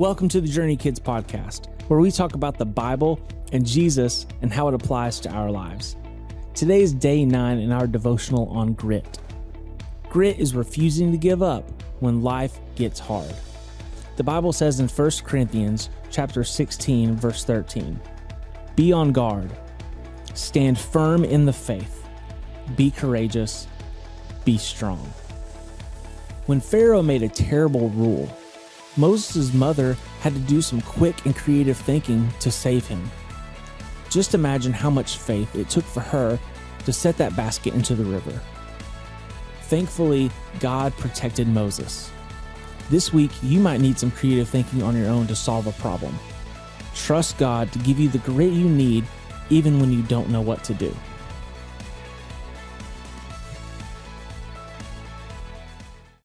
Welcome to the Journey Kids podcast, where we talk about the Bible and Jesus and how it applies to our lives. Today is day nine in our devotional on grit. Grit is refusing to give up when life gets hard. The Bible says in 1 Corinthians chapter 16 verse 13, "Be on guard. Stand firm in the faith. Be courageous. Be strong." When Pharaoh made a terrible rule, Moses' mother had to do some quick and creative thinking to save him. Just imagine how much faith it took for her to set that basket into the river. Thankfully, God protected Moses. This week, you might need some creative thinking on your own to solve a problem. Trust God to give you the grit you need even when you don't know what to do.